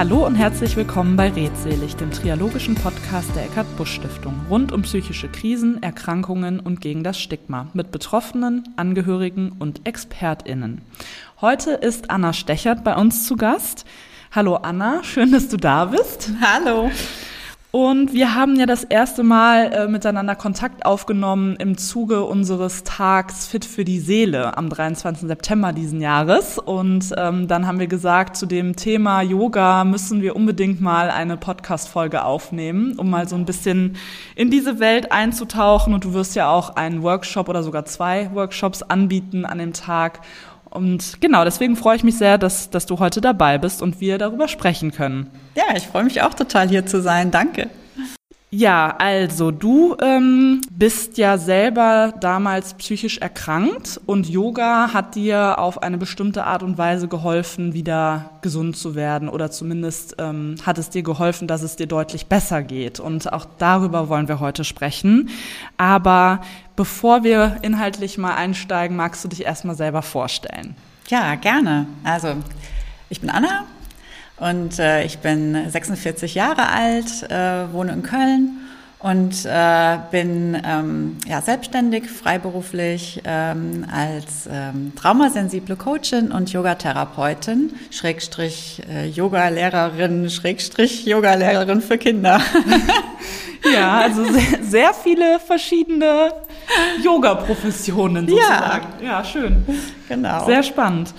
Hallo und herzlich willkommen bei Redselig, dem triologischen Podcast der Eckart Busch Stiftung rund um psychische Krisen, Erkrankungen und gegen das Stigma mit Betroffenen, Angehörigen und ExpertInnen. Heute ist Anna Stechert bei uns zu Gast. Hallo Anna, schön, dass du da bist. Hallo. Und wir haben ja das erste Mal äh, miteinander Kontakt aufgenommen im Zuge unseres Tags Fit für die Seele am 23. September diesen Jahres. Und ähm, dann haben wir gesagt, zu dem Thema Yoga müssen wir unbedingt mal eine Podcast-Folge aufnehmen, um mal so ein bisschen in diese Welt einzutauchen. Und du wirst ja auch einen Workshop oder sogar zwei Workshops anbieten an dem Tag. Und genau, deswegen freue ich mich sehr, dass, dass du heute dabei bist und wir darüber sprechen können. Ja, ich freue mich auch total hier zu sein. Danke. Ja, also du ähm, bist ja selber damals psychisch erkrankt und Yoga hat dir auf eine bestimmte Art und Weise geholfen, wieder gesund zu werden oder zumindest ähm, hat es dir geholfen, dass es dir deutlich besser geht. Und auch darüber wollen wir heute sprechen. Aber bevor wir inhaltlich mal einsteigen, magst du dich erstmal selber vorstellen? Ja, gerne. Also ich bin Anna, und äh, ich bin 46 Jahre alt, äh, wohne in Köln und äh, bin ähm, ja, selbstständig, freiberuflich ähm, als ähm, traumasensible Coachin und Yogatherapeutin, Schrägstrich äh, Yogalehrerin, Schrägstrich Yogalehrerin für Kinder. ja, also sehr, sehr viele verschiedene Yoga-Professionen sozusagen. Ja. ja, schön. Genau. Sehr spannend.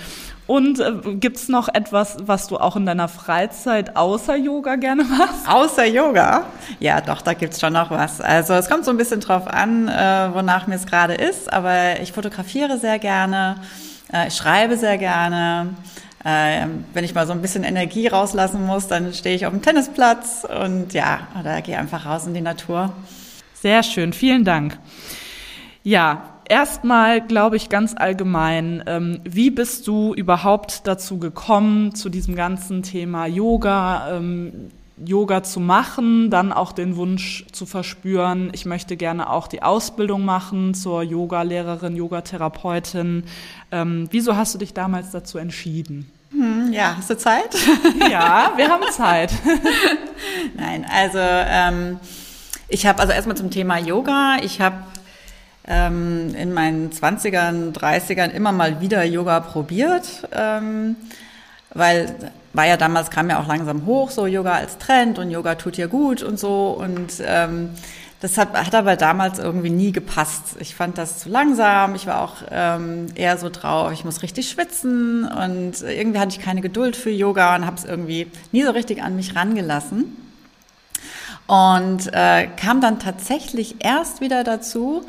Und äh, gibt's noch etwas, was du auch in deiner Freizeit außer Yoga gerne machst? Außer Yoga? Ja, doch, da gibt's schon noch was. Also es kommt so ein bisschen drauf an, äh, wonach mir es gerade ist. Aber ich fotografiere sehr gerne, äh, ich schreibe sehr gerne. Äh, wenn ich mal so ein bisschen Energie rauslassen muss, dann stehe ich auf dem Tennisplatz und ja, oder gehe einfach raus in die Natur. Sehr schön, vielen Dank. Ja, erstmal, glaube ich, ganz allgemein, ähm, wie bist du überhaupt dazu gekommen, zu diesem ganzen Thema Yoga, ähm, Yoga zu machen, dann auch den Wunsch zu verspüren, ich möchte gerne auch die Ausbildung machen zur Yoga-Lehrerin, Yogatherapeutin. Ähm, wieso hast du dich damals dazu entschieden? Hm, ja, hast du Zeit? ja, wir haben Zeit. Nein, also ähm, ich habe also erstmal zum Thema Yoga. Ich habe ähm, in meinen 20ern, 30ern immer mal wieder Yoga probiert, ähm, weil war ja damals, kam ja auch langsam hoch, so Yoga als Trend und Yoga tut ja gut und so und ähm, das hat, hat aber damals irgendwie nie gepasst. Ich fand das zu langsam. Ich war auch ähm, eher so drauf, ich muss richtig schwitzen und irgendwie hatte ich keine Geduld für Yoga und habe es irgendwie nie so richtig an mich rangelassen. Und äh, kam dann tatsächlich erst wieder dazu,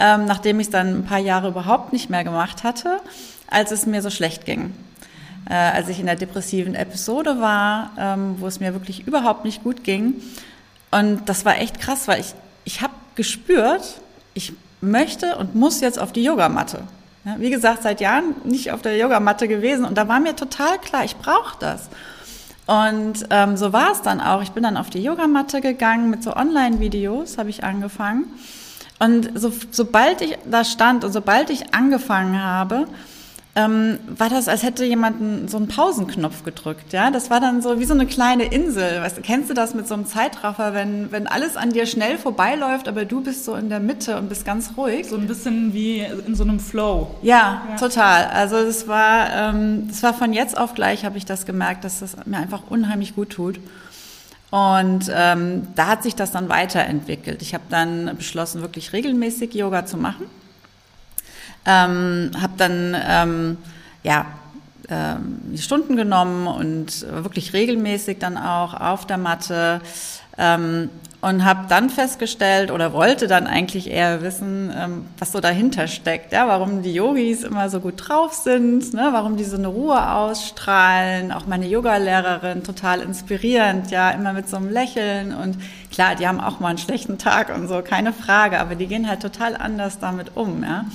ähm, nachdem ich es dann ein paar Jahre überhaupt nicht mehr gemacht hatte, als es mir so schlecht ging. Äh, als ich in der depressiven Episode war, ähm, wo es mir wirklich überhaupt nicht gut ging. Und das war echt krass, weil ich, ich habe gespürt, ich möchte und muss jetzt auf die Yogamatte. Ja, wie gesagt, seit Jahren nicht auf der Yogamatte gewesen und da war mir total klar, ich brauche das. Und ähm, so war es dann auch. Ich bin dann auf die Yogamatte gegangen mit so Online-Videos, habe ich angefangen. Und so, sobald ich da stand und sobald ich angefangen habe, ähm, war das, als hätte jemand so einen Pausenknopf gedrückt. Ja, das war dann so wie so eine kleine Insel. Weißt, kennst du das mit so einem Zeitraffer, wenn wenn alles an dir schnell vorbeiläuft, aber du bist so in der Mitte und bist ganz ruhig? So ein bisschen wie in so einem Flow. Ja, ja. total. Also es war, ähm, das war von jetzt auf gleich habe ich das gemerkt, dass das mir einfach unheimlich gut tut. Und ähm, da hat sich das dann weiterentwickelt. Ich habe dann beschlossen, wirklich regelmäßig Yoga zu machen. Ähm, habe dann ähm, ja ähm, Stunden genommen und wirklich regelmäßig dann auch auf der Matte. Ähm, und habe dann festgestellt oder wollte dann eigentlich eher wissen, ähm, was so dahinter steckt, ja, warum die Yogis immer so gut drauf sind, ne, warum die so eine Ruhe ausstrahlen, auch meine Yogalehrerin total inspirierend, ja, immer mit so einem Lächeln und klar, die haben auch mal einen schlechten Tag und so, keine Frage, aber die gehen halt total anders damit um, ja.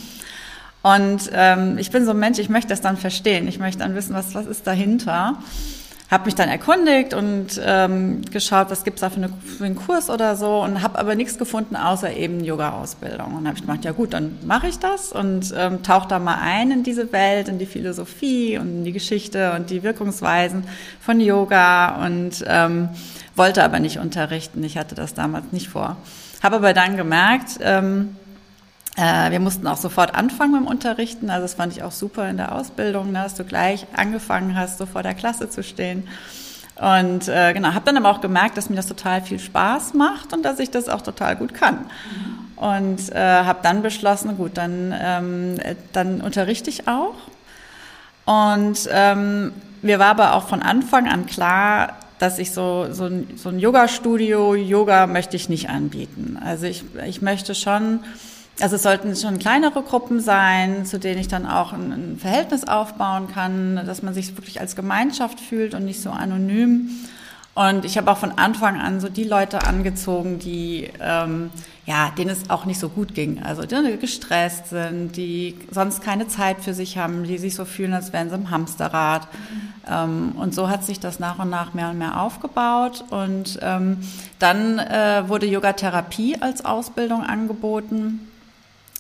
Und ähm, ich bin so ein Mensch, ich möchte das dann verstehen, ich möchte dann wissen, was was ist dahinter. Habe mich dann erkundigt und ähm, geschaut, was gibt's da für, eine, für einen Kurs oder so und habe aber nichts gefunden außer eben Yoga-Ausbildung. Und habe ich gedacht, ja gut, dann mache ich das und ähm, tauche da mal ein in diese Welt, in die Philosophie und in die Geschichte und die Wirkungsweisen von Yoga und ähm, wollte aber nicht unterrichten. Ich hatte das damals nicht vor. Habe aber dann gemerkt, ähm, äh, wir mussten auch sofort anfangen dem Unterrichten. Also das fand ich auch super in der Ausbildung, ne, dass du gleich angefangen hast, so vor der Klasse zu stehen. Und äh, genau, habe dann aber auch gemerkt, dass mir das total viel Spaß macht und dass ich das auch total gut kann. Und äh, habe dann beschlossen, gut, dann, ähm, dann unterrichte ich auch. Und ähm, mir war aber auch von Anfang an klar, dass ich so, so ein, so ein Yoga-Studio, Yoga möchte ich nicht anbieten. Also ich, ich möchte schon also es sollten schon kleinere Gruppen sein, zu denen ich dann auch ein, ein, Verhältnis aufbauen kann, dass man sich wirklich als Gemeinschaft fühlt und nicht so anonym. Und ich habe auch von Anfang an so die Leute angezogen, die ähm, ja, denen es auch nicht so gut ging. Also die gestresst sind, die sonst keine Zeit für sich haben, die sich so fühlen, als wären sie im Hamsterrad. Mhm. Ähm, und so hat sich das nach und nach mehr und mehr aufgebaut. Und ähm, dann äh, wurde Yogatherapie als Ausbildung angeboten.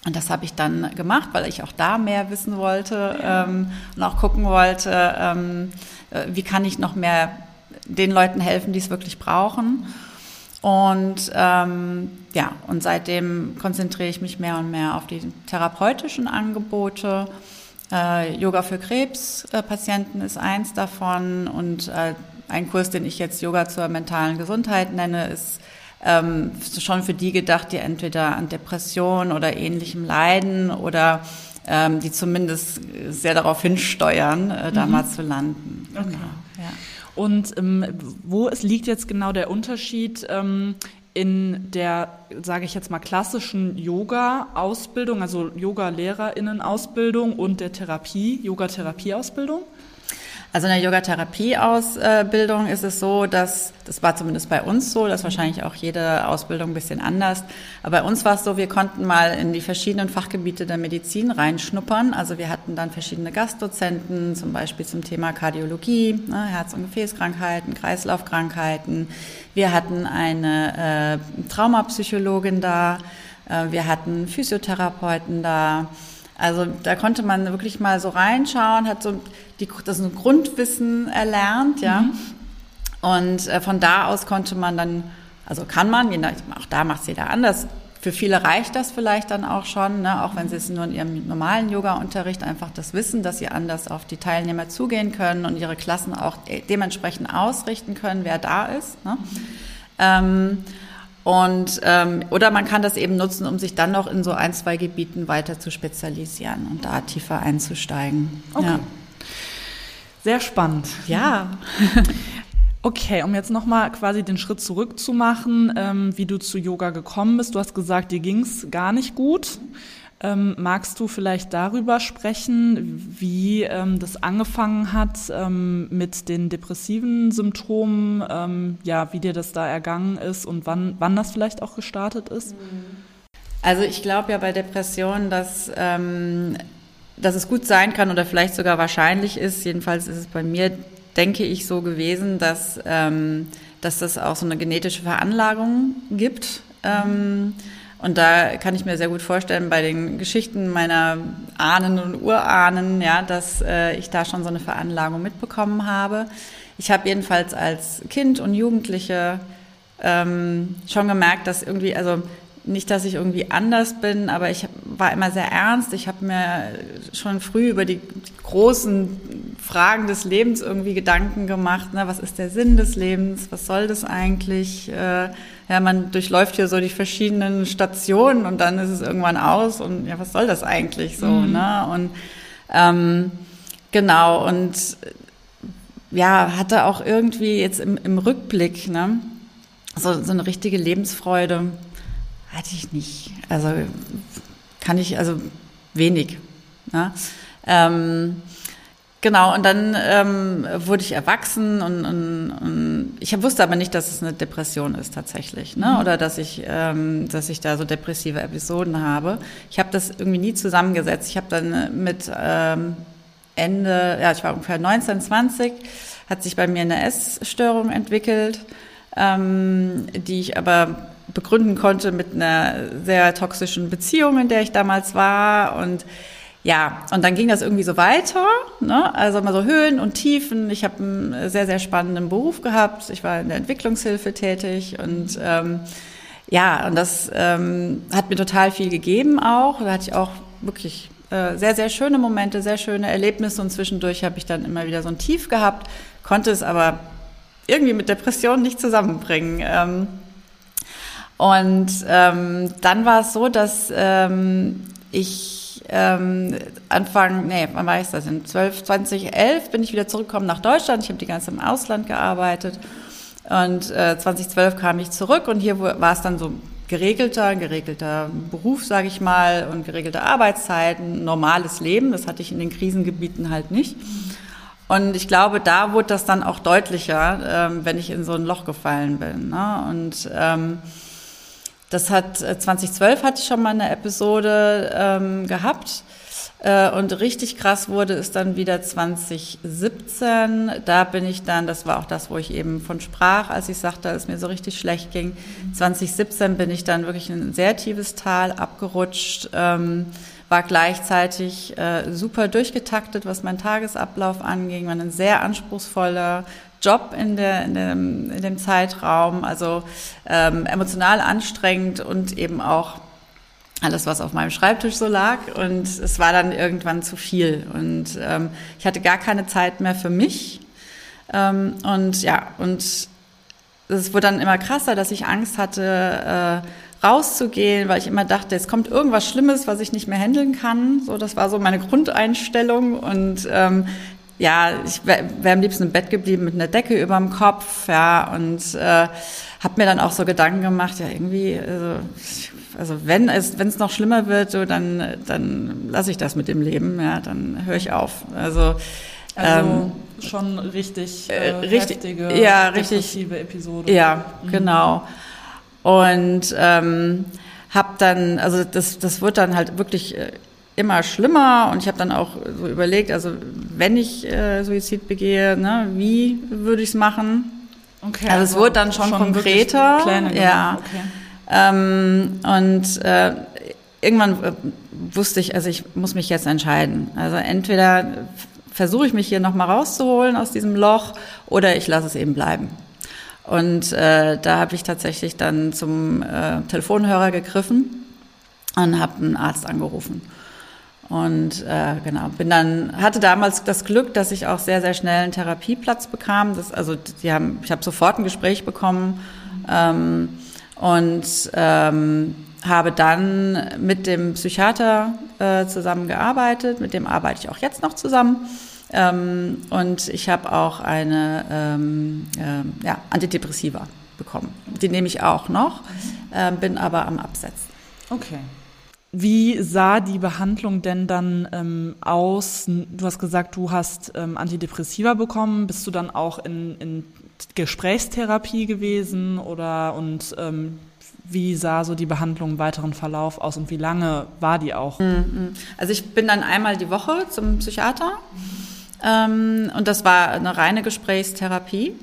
Und das habe ich dann gemacht, weil ich auch da mehr wissen wollte ähm, und auch gucken wollte, ähm, äh, wie kann ich noch mehr den Leuten helfen, die es wirklich brauchen. Und ähm, ja, und seitdem konzentriere ich mich mehr und mehr auf die therapeutischen Angebote. Äh, Yoga für Krebspatienten ist eins davon und äh, ein Kurs, den ich jetzt Yoga zur mentalen Gesundheit nenne, ist ähm, schon für die gedacht, die entweder an Depression oder ähnlichem leiden oder ähm, die zumindest sehr darauf hinsteuern, äh, da mhm. mal zu landen. Okay. Genau. Ja. Und ähm, wo es liegt jetzt genau der Unterschied ähm, in der, sage ich jetzt mal, klassischen Yoga-Ausbildung, also Yoga-LehrerInnen-Ausbildung und der Therapie, Yoga-Therapie-Ausbildung? Also in der Yogatherapie-Ausbildung ist es so, dass, das war zumindest bei uns so, das ist wahrscheinlich auch jede Ausbildung ein bisschen anders, aber bei uns war es so, wir konnten mal in die verschiedenen Fachgebiete der Medizin reinschnuppern. Also wir hatten dann verschiedene Gastdozenten, zum Beispiel zum Thema Kardiologie, ne, Herz- und Gefäßkrankheiten, Kreislaufkrankheiten. Wir hatten eine äh, Traumapsychologin da, äh, wir hatten Physiotherapeuten da, also da konnte man wirklich mal so reinschauen, hat so die, das ein Grundwissen erlernt, ja. Mhm. Und äh, von da aus konnte man dann, also kann man, auch da macht es jeder anders. Für viele reicht das vielleicht dann auch schon, ne? auch wenn sie es nur in ihrem normalen Yoga-Unterricht einfach das wissen, dass sie anders auf die Teilnehmer zugehen können und ihre Klassen auch dementsprechend ausrichten können, wer da ist. Ne? Ähm, und, ähm, oder man kann das eben nutzen, um sich dann noch in so ein, zwei Gebieten weiter zu spezialisieren und da tiefer einzusteigen. Okay. Ja. Sehr spannend. Ja. Okay, um jetzt nochmal quasi den Schritt zurück zu machen, ähm, wie du zu Yoga gekommen bist. Du hast gesagt, dir ging's gar nicht gut. Ähm, magst du vielleicht darüber sprechen, wie ähm, das angefangen hat ähm, mit den depressiven Symptomen, ähm, ja, wie dir das da ergangen ist und wann, wann das vielleicht auch gestartet ist? Also ich glaube ja bei Depressionen, dass, ähm, dass es gut sein kann oder vielleicht sogar wahrscheinlich ist, jedenfalls ist es bei mir, denke ich, so gewesen, dass, ähm, dass das auch so eine genetische Veranlagung gibt. Mhm und da kann ich mir sehr gut vorstellen, bei den Geschichten meiner Ahnen und Urahnen, ja, dass äh, ich da schon so eine Veranlagung mitbekommen habe. Ich habe jedenfalls als Kind und Jugendliche ähm, schon gemerkt, dass irgendwie, also nicht, dass ich irgendwie anders bin, aber ich war immer sehr ernst. Ich habe mir schon früh über die, großen Fragen des Lebens irgendwie Gedanken gemacht. Ne? Was ist der Sinn des Lebens? Was soll das eigentlich? Äh, ja, man durchläuft hier so die verschiedenen Stationen und dann ist es irgendwann aus und ja, was soll das eigentlich so? Mhm. Ne? Und ähm, genau und ja, hatte auch irgendwie jetzt im, im Rückblick ne, so, so eine richtige Lebensfreude hatte ich nicht. Also kann ich, also wenig. Ne? Ähm, genau, und dann ähm, wurde ich erwachsen und, und, und ich wusste aber nicht, dass es eine Depression ist tatsächlich. Ne? Mhm. Oder dass ich, ähm, dass ich da so depressive Episoden habe. Ich habe das irgendwie nie zusammengesetzt. Ich habe dann mit ähm, Ende, ja, ich war ungefähr 19, 20, hat sich bei mir eine Essstörung entwickelt, ähm, die ich aber begründen konnte mit einer sehr toxischen Beziehung, in der ich damals war und ja, und dann ging das irgendwie so weiter, ne? also mal so Höhen und Tiefen. Ich habe einen sehr, sehr spannenden Beruf gehabt. Ich war in der Entwicklungshilfe tätig und ähm, ja, und das ähm, hat mir total viel gegeben auch. Da hatte ich auch wirklich äh, sehr, sehr schöne Momente, sehr schöne Erlebnisse und zwischendurch habe ich dann immer wieder so ein Tief gehabt, konnte es aber irgendwie mit Depressionen nicht zusammenbringen. Ähm, und ähm, dann war es so, dass ähm, ich ähm, Anfang, nee, wann war ich das denn? 12, 2011 bin ich wieder zurückgekommen nach Deutschland. Ich habe die ganze im Ausland gearbeitet. Und äh, 2012 kam ich zurück und hier war es dann so geregelter, geregelter Beruf, sage ich mal, und geregelte Arbeitszeiten, normales Leben. Das hatte ich in den Krisengebieten halt nicht. Und ich glaube, da wurde das dann auch deutlicher, ähm, wenn ich in so ein Loch gefallen bin. Ne? Und ähm, das hat 2012 äh, hatte ich schon mal eine Episode ähm, gehabt. Äh, und richtig krass wurde es dann wieder 2017. Da bin ich dann, das war auch das, wo ich eben von sprach, als ich sagte, dass es mir so richtig schlecht ging. 2017 bin ich dann wirklich in ein sehr tiefes Tal abgerutscht. Ähm, war gleichzeitig äh, super durchgetaktet, was mein Tagesablauf anging, war ein sehr anspruchsvoller Job in, der, in, dem, in dem Zeitraum, also ähm, emotional anstrengend und eben auch alles, was auf meinem Schreibtisch so lag. Und es war dann irgendwann zu viel. Und ähm, ich hatte gar keine Zeit mehr für mich. Ähm, und ja, und es wurde dann immer krasser, dass ich Angst hatte, äh, rauszugehen, weil ich immer dachte, es kommt irgendwas Schlimmes, was ich nicht mehr handeln kann. So, das war so meine Grundeinstellung und ähm, ja, ich wäre wär am liebsten im Bett geblieben mit einer Decke über dem Kopf, ja, und äh, habe mir dann auch so Gedanken gemacht, ja, irgendwie, also, also wenn es wenn es noch schlimmer wird, so, dann dann lasse ich das mit dem Leben, ja, dann höre ich auf. Also, also ähm, schon richtig, äh, äh richtig heftige, ja, richtig, Episode. Ja, mhm. genau. Und ähm, habe dann, also das, das wird dann halt wirklich äh, immer schlimmer und ich habe dann auch so überlegt, also wenn ich äh, Suizid begehe, ne, wie würde ich es machen? Okay, also, also es wurde dann schon, schon konkreter. Ja. Okay. Ähm, und äh, irgendwann äh, wusste ich, also ich muss mich jetzt entscheiden. Also entweder versuche ich mich hier nochmal rauszuholen aus diesem Loch oder ich lasse es eben bleiben. Und äh, da habe ich tatsächlich dann zum äh, Telefonhörer gegriffen und habe einen Arzt angerufen. Und äh, genau, bin dann hatte damals das Glück, dass ich auch sehr sehr schnell einen Therapieplatz bekam. Das, also die haben, ich habe sofort ein Gespräch bekommen ähm, und ähm, habe dann mit dem Psychiater äh, zusammengearbeitet. Mit dem arbeite ich auch jetzt noch zusammen. Ähm, und ich habe auch eine ähm, äh, ja, Antidepressiva bekommen. Die nehme ich auch noch, äh, bin aber am Absetzen. Okay. Wie sah die Behandlung denn dann ähm, aus? Du hast gesagt, du hast ähm, Antidepressiva bekommen. Bist du dann auch in, in Gesprächstherapie gewesen oder und ähm, wie sah so die Behandlung im weiteren Verlauf aus und wie lange war die auch? Mhm, mhm. Also ich bin dann einmal die Woche zum Psychiater. Ähm, und das war eine reine Gesprächstherapie.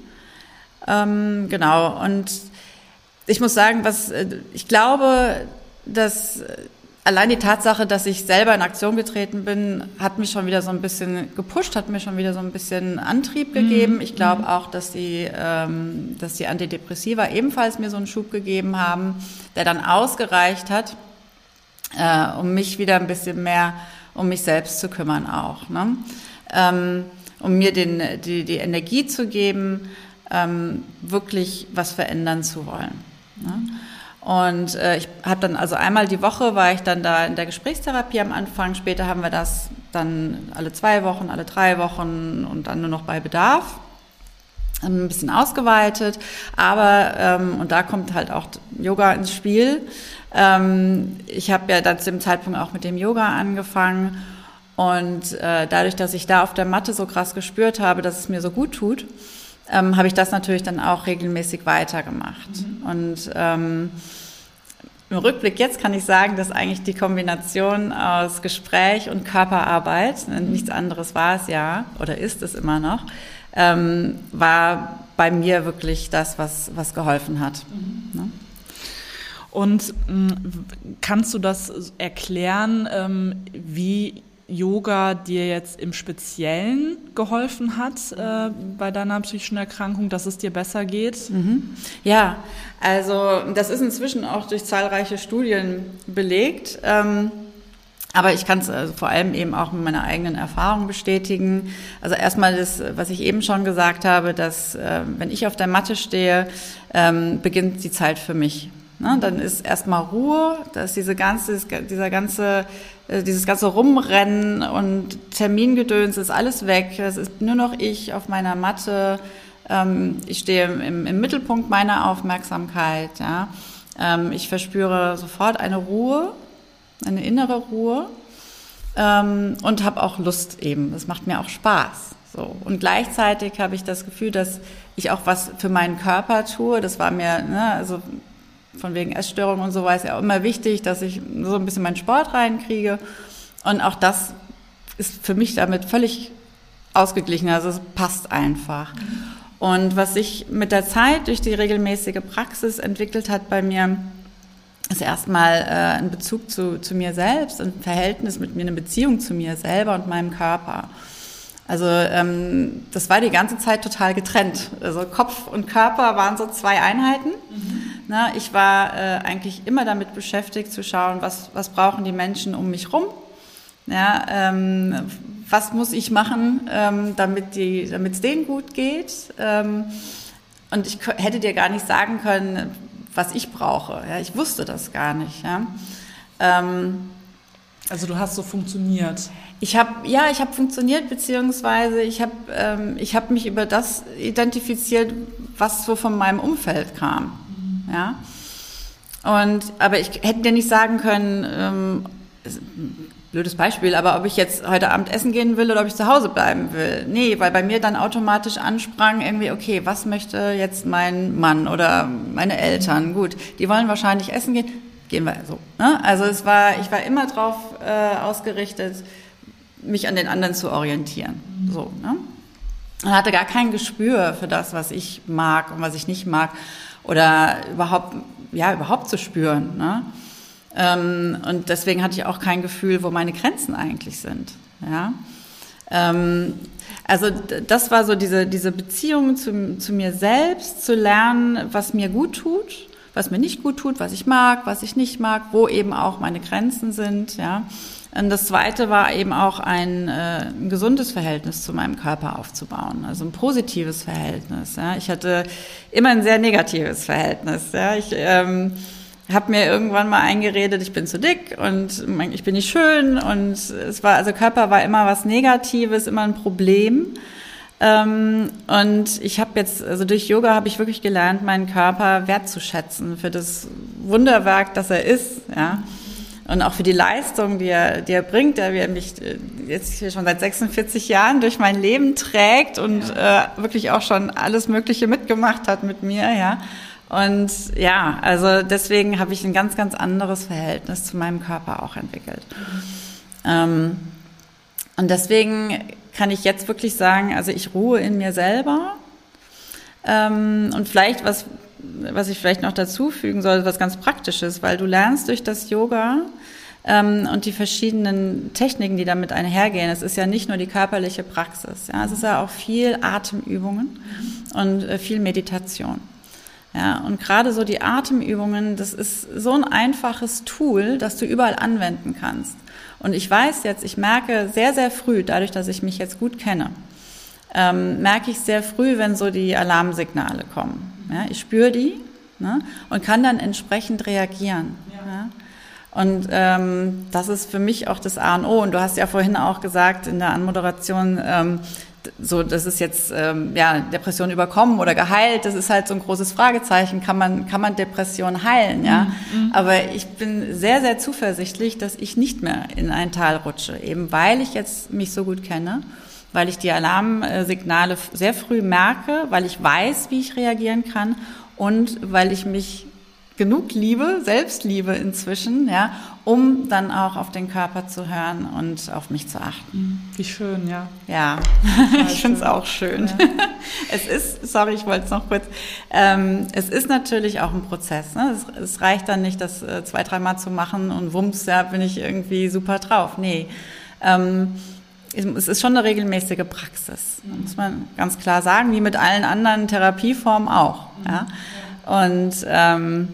Ähm, genau. Und ich muss sagen, was äh, ich glaube, dass äh, allein die Tatsache, dass ich selber in Aktion getreten bin, hat mich schon wieder so ein bisschen gepusht, hat mir schon wieder so ein bisschen Antrieb mhm. gegeben. Ich glaube mhm. auch, dass die, ähm, dass die Antidepressiva ebenfalls mir so einen Schub gegeben haben, der dann ausgereicht hat, äh, um mich wieder ein bisschen mehr um mich selbst zu kümmern auch. Ne? ähm, um mir den, die, die Energie zu geben, ähm, wirklich was verändern zu wollen. Ne? Und äh, ich habe dann also einmal die Woche war ich dann da in der Gesprächstherapie am Anfang. Später haben wir das dann alle zwei Wochen, alle drei Wochen und dann nur noch bei Bedarf ein bisschen ausgeweitet. Aber ähm, und da kommt halt auch Yoga ins Spiel. Ähm, ich habe ja dann zu dem Zeitpunkt auch mit dem Yoga angefangen und äh, dadurch, dass ich da auf der Matte so krass gespürt habe, dass es mir so gut tut, ähm, habe ich das natürlich dann auch regelmäßig weitergemacht. Mhm. Und ähm, im Rückblick jetzt kann ich sagen, dass eigentlich die Kombination aus Gespräch und Körperarbeit, mhm. nichts anderes war es ja oder ist es immer noch, ähm, war bei mir wirklich das, was, was geholfen hat. Mhm. Ne? Und mh, kannst du das erklären, ähm, wie Yoga dir jetzt im Speziellen geholfen hat äh, bei deiner psychischen Erkrankung, dass es dir besser geht? Mhm. Ja, also das ist inzwischen auch durch zahlreiche Studien belegt. Ähm, aber ich kann es also vor allem eben auch mit meiner eigenen Erfahrung bestätigen. Also erstmal das, was ich eben schon gesagt habe, dass äh, wenn ich auf der Matte stehe, ähm, beginnt die Zeit für mich. Ne? Dann ist erstmal Ruhe, da ist diese ganze, dieser ganze, äh, dieses ganze Rumrennen und Termingedöns ist alles weg. Das ist nur noch ich auf meiner Matte. Ähm, ich stehe im, im Mittelpunkt meiner Aufmerksamkeit. Ja? Ähm, ich verspüre sofort eine Ruhe eine innere Ruhe ähm, und habe auch Lust eben. Das macht mir auch Spaß. So. Und gleichzeitig habe ich das Gefühl, dass ich auch was für meinen Körper tue. Das war mir, ne, also von wegen Essstörung und so war es ja immer wichtig, dass ich so ein bisschen meinen Sport reinkriege. Und auch das ist für mich damit völlig ausgeglichen. Also es passt einfach. Und was sich mit der Zeit durch die regelmäßige Praxis entwickelt hat bei mir, ist erstmal äh, ein Bezug zu, zu mir selbst, ein Verhältnis mit mir, eine Beziehung zu mir selber und meinem Körper. Also ähm, das war die ganze Zeit total getrennt. Also Kopf und Körper waren so zwei Einheiten. Mhm. Na, ich war äh, eigentlich immer damit beschäftigt zu schauen, was, was brauchen die Menschen um mich rum. Ja, ähm, was muss ich machen, ähm, damit es denen gut geht. Ähm, und ich hätte dir gar nicht sagen können, was ich brauche. Ja, ich wusste das gar nicht. Ja. Ähm, also du hast so funktioniert. Ich habe ja, ich habe funktioniert beziehungsweise ich habe ähm, ich habe mich über das identifiziert, was so von meinem Umfeld kam. Ja. Und aber ich hätte dir nicht sagen können, ähm, blödes Beispiel, aber ob ich jetzt heute Abend essen gehen will oder ob ich zu Hause bleiben will. Nee, weil bei mir dann automatisch ansprang irgendwie, okay, was möchte jetzt mein Mann oder meine Eltern? Gut, die wollen wahrscheinlich essen gehen, gehen wir so. Ne? Also es war, ich war immer darauf äh, ausgerichtet, mich an den anderen zu orientieren. So, ne? Und hatte gar kein Gespür für das, was ich mag und was ich nicht mag oder überhaupt, ja, überhaupt zu spüren. Ne? Ähm, und deswegen hatte ich auch kein Gefühl, wo meine Grenzen eigentlich sind. Ja. Ähm, also das war so diese, diese Beziehung zu, zu mir selbst, zu lernen, was mir gut tut, was mir nicht gut tut, was ich mag, was ich nicht mag, wo eben auch meine Grenzen sind. Ja. Und das Zweite war eben auch ein, äh, ein gesundes Verhältnis zu meinem Körper aufzubauen, also ein positives Verhältnis. Ja. Ich hatte immer ein sehr negatives Verhältnis. Ja. Ich, ähm, habe mir irgendwann mal eingeredet, ich bin zu dick und ich bin nicht schön und es war also Körper war immer was Negatives, immer ein Problem. Ähm, und ich habe jetzt, also durch Yoga habe ich wirklich gelernt, meinen Körper wertzuschätzen für das Wunderwerk, das er ist, ja. Und auch für die Leistung, die er, die er bringt, der mich äh, jetzt hier schon seit 46 Jahren durch mein Leben trägt und ja. äh, wirklich auch schon alles Mögliche mitgemacht hat mit mir, ja. Und ja, also deswegen habe ich ein ganz, ganz anderes Verhältnis zu meinem Körper auch entwickelt. Ähm, und deswegen kann ich jetzt wirklich sagen, also ich ruhe in mir selber. Ähm, und vielleicht was, was ich vielleicht noch dazu fügen soll, was ganz praktisches, weil du lernst durch das Yoga ähm, und die verschiedenen Techniken, die damit einhergehen. Es ist ja nicht nur die körperliche Praxis, ja, es ist ja auch viel Atemübungen und äh, viel Meditation. Ja, und gerade so die Atemübungen, das ist so ein einfaches Tool, das du überall anwenden kannst. Und ich weiß jetzt, ich merke sehr, sehr früh, dadurch, dass ich mich jetzt gut kenne, ähm, merke ich sehr früh, wenn so die Alarmsignale kommen. Ja, ich spüre die ne, und kann dann entsprechend reagieren. Ja. Und ähm, das ist für mich auch das A und O. Und du hast ja vorhin auch gesagt in der Anmoderation, ähm, so, das ist jetzt ähm, ja Depression überkommen oder geheilt. Das ist halt so ein großes Fragezeichen. Kann man kann man Depression heilen? Ja, mhm. mhm. aber ich bin sehr sehr zuversichtlich, dass ich nicht mehr in ein Tal rutsche, eben weil ich jetzt mich so gut kenne, weil ich die Alarmsignale sehr früh merke, weil ich weiß, wie ich reagieren kann und weil ich mich genug Liebe, Selbstliebe inzwischen, ja, um dann auch auf den Körper zu hören und auf mich zu achten. Mhm. Wie schön, ja. Ja, ich finde es auch schön. Ja. Es ist, sorry, ich wollte es noch kurz, ähm, es ist natürlich auch ein Prozess. Ne? Es, es, reicht dann nicht, das äh, zwei, dreimal zu machen und wumms, ja, bin ich irgendwie super drauf. Nee. Ähm, es ist schon eine regelmäßige Praxis, muss man ganz klar sagen, wie mit allen anderen Therapieformen auch. Mhm. Ja? Und ähm,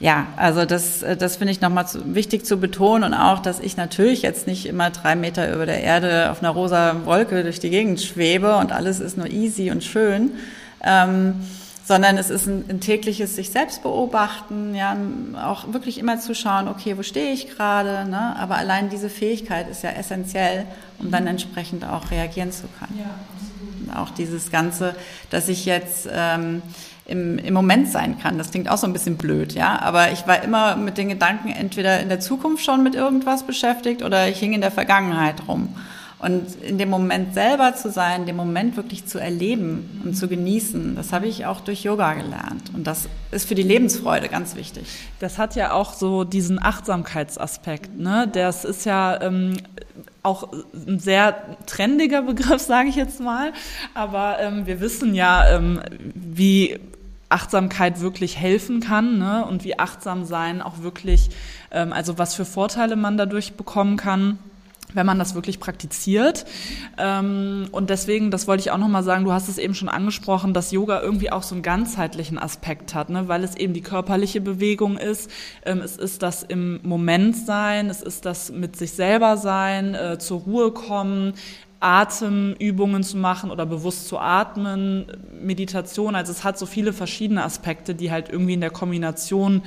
ja, also das, das finde ich nochmal wichtig zu betonen und auch, dass ich natürlich jetzt nicht immer drei Meter über der Erde auf einer rosa Wolke durch die Gegend schwebe und alles ist nur easy und schön, ähm, sondern es ist ein, ein tägliches sich selbst beobachten, ja, auch wirklich immer zu schauen, okay, wo stehe ich gerade, ne? aber allein diese Fähigkeit ist ja essentiell, um dann entsprechend auch reagieren zu können. Ja, Auch dieses Ganze, dass ich jetzt ähm, im, im Moment sein kann. Das klingt auch so ein bisschen blöd, ja. Aber ich war immer mit den Gedanken entweder in der Zukunft schon mit irgendwas beschäftigt oder ich hing in der Vergangenheit rum. Und in dem Moment selber zu sein, den Moment wirklich zu erleben und zu genießen, das habe ich auch durch Yoga gelernt. Und das ist für die Lebensfreude ganz wichtig. Das hat ja auch so diesen Achtsamkeitsaspekt. Ne? Das ist ja ähm, auch ein sehr trendiger Begriff, sage ich jetzt mal. Aber ähm, wir wissen ja, ähm, wie Achtsamkeit wirklich helfen kann ne? und wie achtsam sein auch wirklich, ähm, also was für Vorteile man dadurch bekommen kann wenn man das wirklich praktiziert. Ähm, und deswegen, das wollte ich auch nochmal sagen, du hast es eben schon angesprochen, dass Yoga irgendwie auch so einen ganzheitlichen Aspekt hat, ne? weil es eben die körperliche Bewegung ist, ähm, es ist das im Moment sein, es ist das mit sich selber sein, äh, zur Ruhe kommen, Atemübungen zu machen oder bewusst zu atmen, Meditation. Also es hat so viele verschiedene Aspekte, die halt irgendwie in der Kombination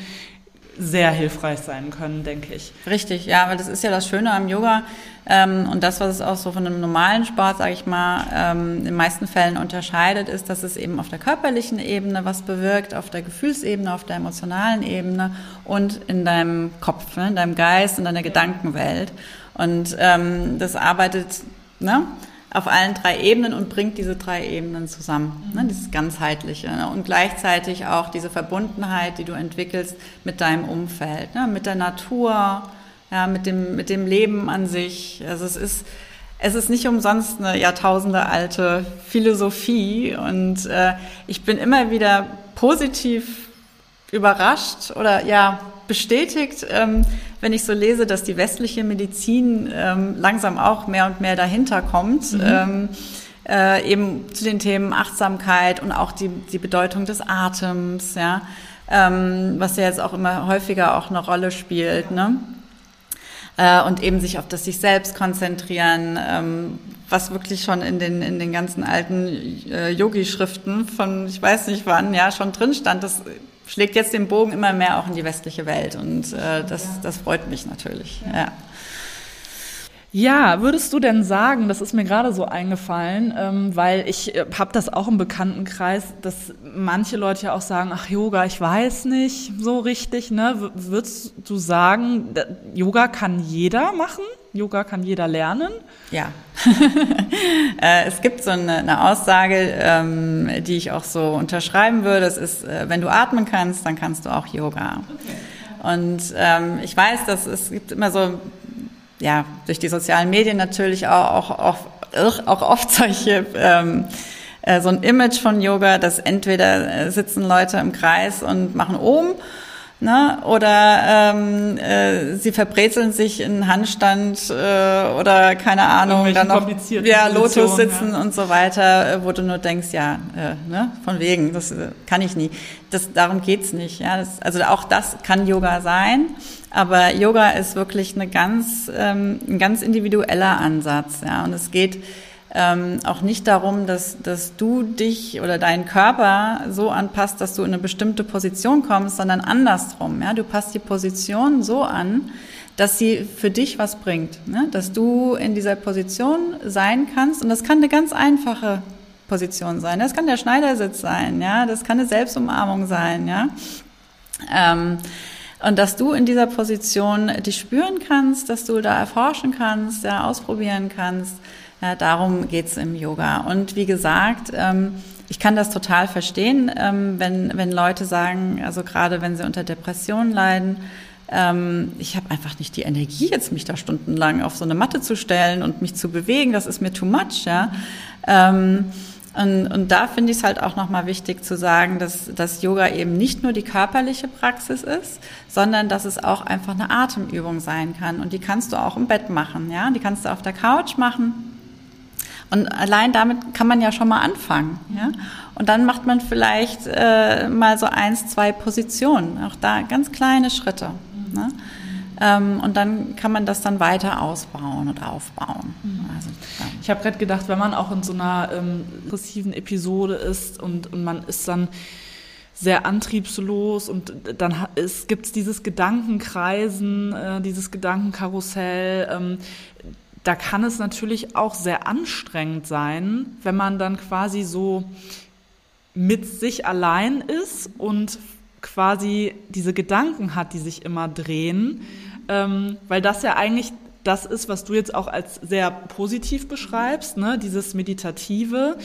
sehr hilfreich sein können, denke ich. Richtig, ja, weil das ist ja das Schöne am Yoga ähm, und das, was es auch so von einem normalen Sport, sage ich mal, ähm, in den meisten Fällen unterscheidet, ist, dass es eben auf der körperlichen Ebene was bewirkt, auf der Gefühlsebene, auf der emotionalen Ebene und in deinem Kopf, ne, in deinem Geist, in deiner Gedankenwelt. Und ähm, das arbeitet ne, auf allen drei Ebenen und bringt diese drei Ebenen zusammen, ne, dieses ganzheitliche ne, und gleichzeitig auch diese Verbundenheit, die du entwickelst mit deinem Umfeld, ne, mit der Natur, ja, mit dem mit dem Leben an sich. Also es ist es ist nicht umsonst eine Jahrtausende alte Philosophie und äh, ich bin immer wieder positiv überrascht oder ja bestätigt, ähm, wenn ich so lese, dass die westliche Medizin ähm, langsam auch mehr und mehr dahinter kommt. Mhm. Ähm, äh, eben zu den Themen Achtsamkeit und auch die, die Bedeutung des Atems, ja, ähm, was ja jetzt auch immer häufiger auch eine Rolle spielt, ne? Äh, und eben sich auf das sich selbst konzentrieren, ähm, was wirklich schon in den in den ganzen alten äh, Yogi-Schriften von ich weiß nicht wann ja schon drin stand, das schlägt jetzt den Bogen immer mehr auch in die westliche Welt und äh, das, das freut mich natürlich. Ja. Ja, würdest du denn sagen, das ist mir gerade so eingefallen, ähm, weil ich äh, habe das auch im Bekanntenkreis, dass manche Leute ja auch sagen, ach Yoga, ich weiß nicht so richtig. Ne? Würdest du sagen, Yoga kann jeder machen? Yoga kann jeder lernen? Ja. Äh, es gibt so eine, eine Aussage, ähm, die ich auch so unterschreiben würde. Es ist, äh, wenn du atmen kannst, dann kannst du auch Yoga. Okay. Und ähm, ich weiß, dass es gibt immer so, ja, durch die sozialen Medien natürlich auch, auch, auch, auch oft solche ähm, äh, so ein Image von Yoga, dass entweder sitzen Leute im Kreis und machen oben Ne? Oder ähm, äh, sie verbrezeln sich in Handstand äh, oder keine Ahnung, dann noch ja, Lotus sitzen ja. und so weiter, äh, wo du nur denkst, ja, äh, ne? von wegen, das äh, kann ich nie. Das, darum geht's nicht. Ja? Das, also auch das kann Yoga sein, aber Yoga ist wirklich eine ganz, ähm, ein ganz individueller Ansatz. Ja? Und es geht ähm, auch nicht darum, dass, dass du dich oder deinen Körper so anpasst, dass du in eine bestimmte Position kommst, sondern andersrum. Ja? Du passt die Position so an, dass sie für dich was bringt. Ne? Dass du in dieser Position sein kannst. Und das kann eine ganz einfache Position sein. Das kann der Schneidersitz sein, ja, das kann eine Selbstumarmung sein, ja. Ähm, und dass du in dieser Position dich spüren kannst, dass du da erforschen kannst, ja, ausprobieren kannst, Ja, darum geht's im Yoga. Und wie gesagt, ähm, ich kann das total verstehen, ähm, wenn, wenn Leute sagen, also gerade wenn sie unter Depressionen leiden, ähm, ich habe einfach nicht die Energie, jetzt mich da stundenlang auf so eine Matte zu stellen und mich zu bewegen, das ist mir too much, ja. Ähm, und, und da finde ich es halt auch nochmal wichtig zu sagen, dass, dass Yoga eben nicht nur die körperliche Praxis ist, sondern dass es auch einfach eine Atemübung sein kann. Und die kannst du auch im Bett machen, ja. Die kannst du auf der Couch machen. Und allein damit kann man ja schon mal anfangen, ja. Und dann macht man vielleicht äh, mal so eins, zwei Positionen. Auch da ganz kleine Schritte. Ne? Ähm, und dann kann man das dann weiter ausbauen und aufbauen. Mhm. Also, ja. Ich habe gerade gedacht, wenn man auch in so einer ähm, aggressiven Episode ist und, und man ist dann sehr antriebslos und dann gibt es dieses Gedankenkreisen, äh, dieses Gedankenkarussell. Ähm, da kann es natürlich auch sehr anstrengend sein, wenn man dann quasi so mit sich allein ist und quasi diese Gedanken hat, die sich immer drehen ähm, weil das ja eigentlich das ist, was du jetzt auch als sehr positiv beschreibst, ne? dieses Meditative,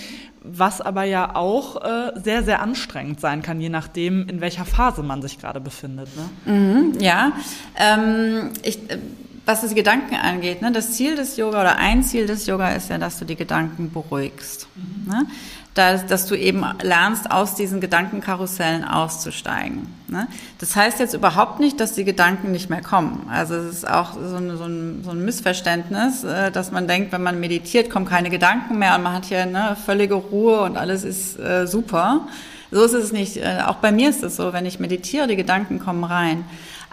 was aber ja auch äh, sehr, sehr anstrengend sein kann, je nachdem, in welcher Phase man sich gerade befindet. Ne? Mhm, ja, ähm, ich, äh, was die Gedanken angeht, ne, das Ziel des Yoga oder ein Ziel des Yoga ist ja, dass du die Gedanken beruhigst. Mhm. Ne? dass, dass du eben lernst, aus diesen Gedankenkarussellen auszusteigen. Ne? Das heißt jetzt überhaupt nicht, dass die Gedanken nicht mehr kommen. Also es ist auch so ein, so ein, so ein Missverständnis, äh, dass man denkt, wenn man meditiert, kommen keine Gedanken mehr und man hat hier eine völlige Ruhe und alles ist äh, super. So ist es nicht. Äh, auch bei mir ist es so, wenn ich meditiere, die Gedanken kommen rein.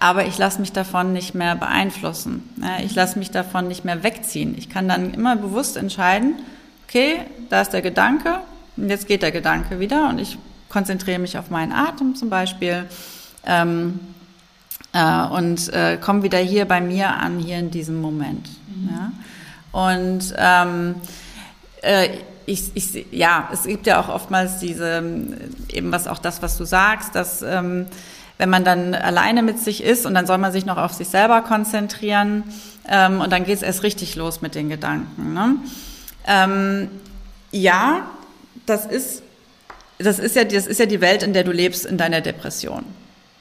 Aber ich lasse mich davon nicht mehr beeinflussen. Ich lasse mich davon nicht mehr wegziehen. Ich kann dann immer bewusst entscheiden, okay, da ist der Gedanke, und jetzt geht der Gedanke wieder und ich konzentriere mich auf meinen Atem zum Beispiel ähm, äh, und äh, komme wieder hier bei mir an, hier in diesem Moment. Mhm. Ja? Und ähm, äh, ich, ich, ja, es gibt ja auch oftmals diese, eben was auch das, was du sagst, dass ähm, wenn man dann alleine mit sich ist und dann soll man sich noch auf sich selber konzentrieren ähm, und dann geht es erst richtig los mit den Gedanken. Ne? Ähm, ja, das ist, das ist ja, das ist ja die Welt, in der du lebst in deiner Depression.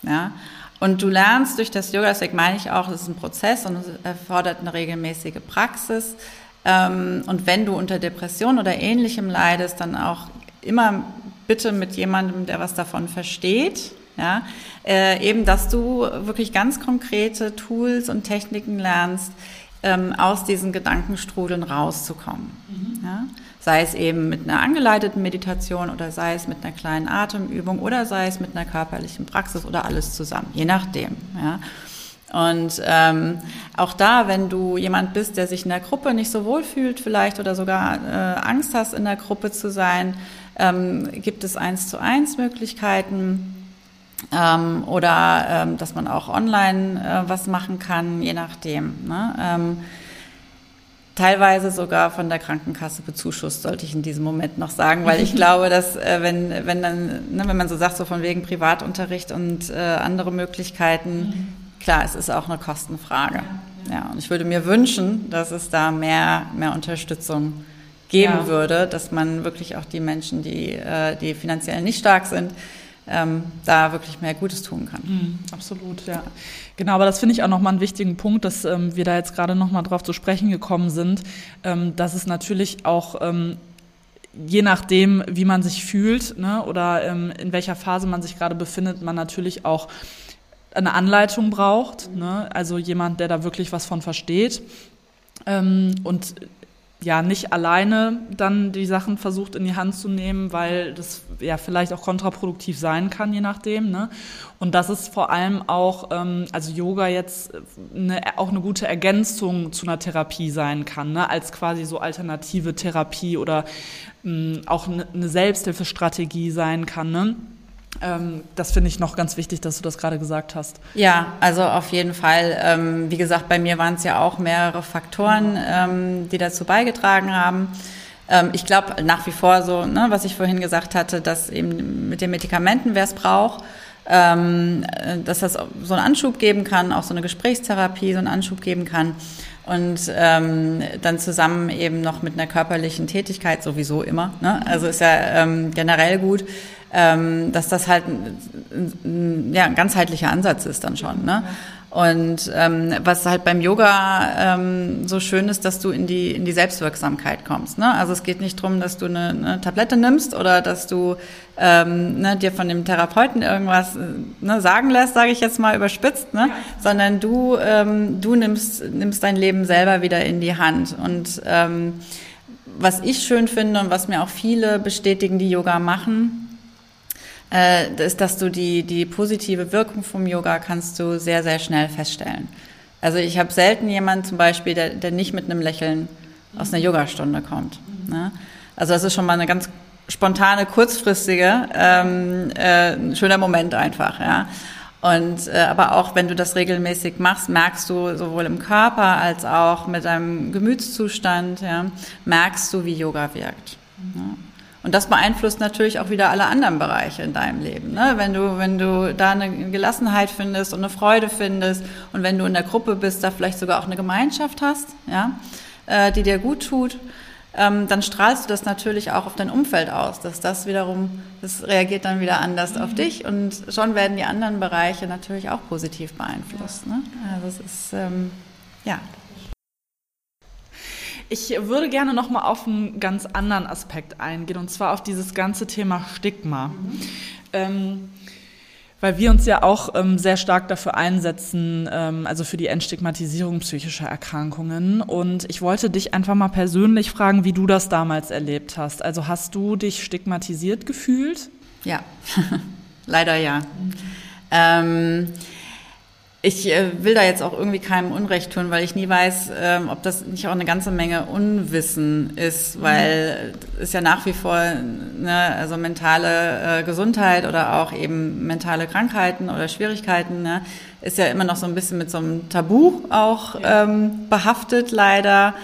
Ja? Und du lernst durch das Yoga, deswegen meine ich auch, es ist ein Prozess und es erfordert eine regelmäßige Praxis. Ähm, und wenn du unter Depression oder ähnlichem leidest, dann auch immer bitte mit jemandem, der was davon versteht. Ja, äh, eben, dass du wirklich ganz konkrete Tools und Techniken lernst, ähm, aus diesen Gedankenstrudeln rauszukommen. Mhm. Ja? sei es eben mit einer angeleiteten Meditation oder sei es mit einer kleinen Atemübung oder sei es mit einer körperlichen Praxis oder alles zusammen, je nachdem. Ja. Und ähm, auch da, wenn du jemand bist, der sich in der Gruppe nicht so wohl fühlt vielleicht oder sogar äh, Angst hast, in der Gruppe zu sein, ähm, gibt es eins zu eins Möglichkeiten ähm, oder ähm, dass man auch online äh, was machen kann, je nachdem. Ne? Ähm, teilweise sogar von der Krankenkasse bezuschusst, sollte ich in diesem Moment noch sagen, weil ich glaube, dass äh, wenn, wenn dann, ne, wenn man so sagt, so von wegen Privatunterricht und äh, andere Möglichkeiten, mhm. klar, es ist auch eine Kostenfrage. Ja, ja. und ich würde mir wünschen, dass es da mehr, mehr Unterstützung geben ja. würde, dass man wirklich auch die Menschen, die, äh, die finanziell nicht stark sind, ähm, da wirklich mehr Gutes tun kann. Mhm, absolut, ja. Genau, aber das finde ich auch nochmal einen wichtigen Punkt, dass ähm, wir da jetzt gerade nochmal drauf zu sprechen gekommen sind, ähm, dass es natürlich auch ähm, je nachdem, wie man sich fühlt ne, oder ähm, in welcher Phase man sich gerade befindet, man natürlich auch eine Anleitung braucht, ne? also jemand, der da wirklich was von versteht. Ähm, und ja nicht alleine dann die Sachen versucht in die Hand zu nehmen, weil das ja vielleicht auch kontraproduktiv sein kann, je nachdem. Ne? Und das ist vor allem auch, ähm, also Yoga jetzt eine, auch eine gute Ergänzung zu einer Therapie sein kann, ne? als quasi so alternative Therapie oder ähm, auch eine, eine Selbsthilfestrategie sein kann. Ne? Ähm, das finde ich noch ganz wichtig, dass du das gerade gesagt hast. Ja, also auf jeden Fall. Ähm, wie gesagt, bei mir waren es ja auch mehrere Faktoren, ähm, die dazu beigetragen haben. Ich glaube nach wie vor so, ne, was ich vorhin gesagt hatte, dass eben mit den Medikamenten, wer es braucht, ähm, dass das so einen Anschub geben kann, auch so eine Gesprächstherapie so einen Anschub geben kann. und ähm, dann zusammen eben noch mit einer körperlichen Tätigkeit sowieso immer. Ne? Also ist ja ähm, generell gut, dass das halt ein, ja, ein ganzheitlicher Ansatz ist dann schon. Ne? Und ähm, was halt beim Yoga ähm, so schön ist, dass du in die in die Selbstwirksamkeit kommst. Ne? Also es geht nicht drum, dass du eine, eine Tablette nimmst oder dass du ähm, ne, dir von dem Therapeuten irgendwas ne, sagen lässt, sage ich jetzt mal überspitzt, ne? Sondern du ähm, du nimmst nimmst dein Leben selber wieder in die Hand. Und ähm, was ich schön finde und was mir auch viele bestätigen, die Yoga machen, äh, ist, dass du die, die positive Wirkung vom Yoga kannst du sehr, sehr schnell feststellen. Also ich habe selten jemanden zum Beispiel, der, der nicht mit einem Lächeln aus einer Yogastunde kommt. Ne? Also das ist schon mal eine ganz spontane, kurzfristige, ähm, äh, ein schöner Moment einfach, ja. Und äh, aber auch wenn du das regelmäßig machst, merkst du sowohl im Körper als auch mit deinem Gemütszustand, ja, merkst du, wie Yoga wirkt. Ja. Und das beeinflusst natürlich auch wieder alle anderen Bereiche in deinem Leben. Ne? Wenn du, wenn du da eine Gelassenheit findest und eine Freude findest und wenn du in der Gruppe bist, da vielleicht sogar auch eine Gemeinschaft hast, ja, äh, die dir gut tut, ähm, dann strahlst du das natürlich auch auf dein Umfeld aus. Dass das wiederum, das reagiert dann wieder anders mhm. auf dich und schon werden die anderen Bereiche natürlich auch positiv beeinflusst. Ne? Also es ist ähm, ja ich würde gerne noch mal auf einen ganz anderen Aspekt eingehen, und zwar auf dieses ganze Thema Stigma. Mhm. Ähm, weil wir uns ja auch ähm, sehr stark dafür einsetzen, ähm, also für die Entstigmatisierung psychischer Erkrankungen. Und ich wollte dich einfach mal persönlich fragen, wie du das damals erlebt hast. Also hast du dich stigmatisiert gefühlt? Ja, leider ja. Ähm, ich äh, will da jetzt auch irgendwie keinem Unrecht tun, weil ich nie weiß, ähm, ob das nicht auch eine ganze Menge Unwissen ist, weil mhm. ist ja nach wie vor ne, also mentale äh, Gesundheit oder auch eben mentale Krankheiten oder Schwierigkeiten ne, ist ja immer noch so ein bisschen mit so einem Tabu auch ja. ähm, behaftet leider.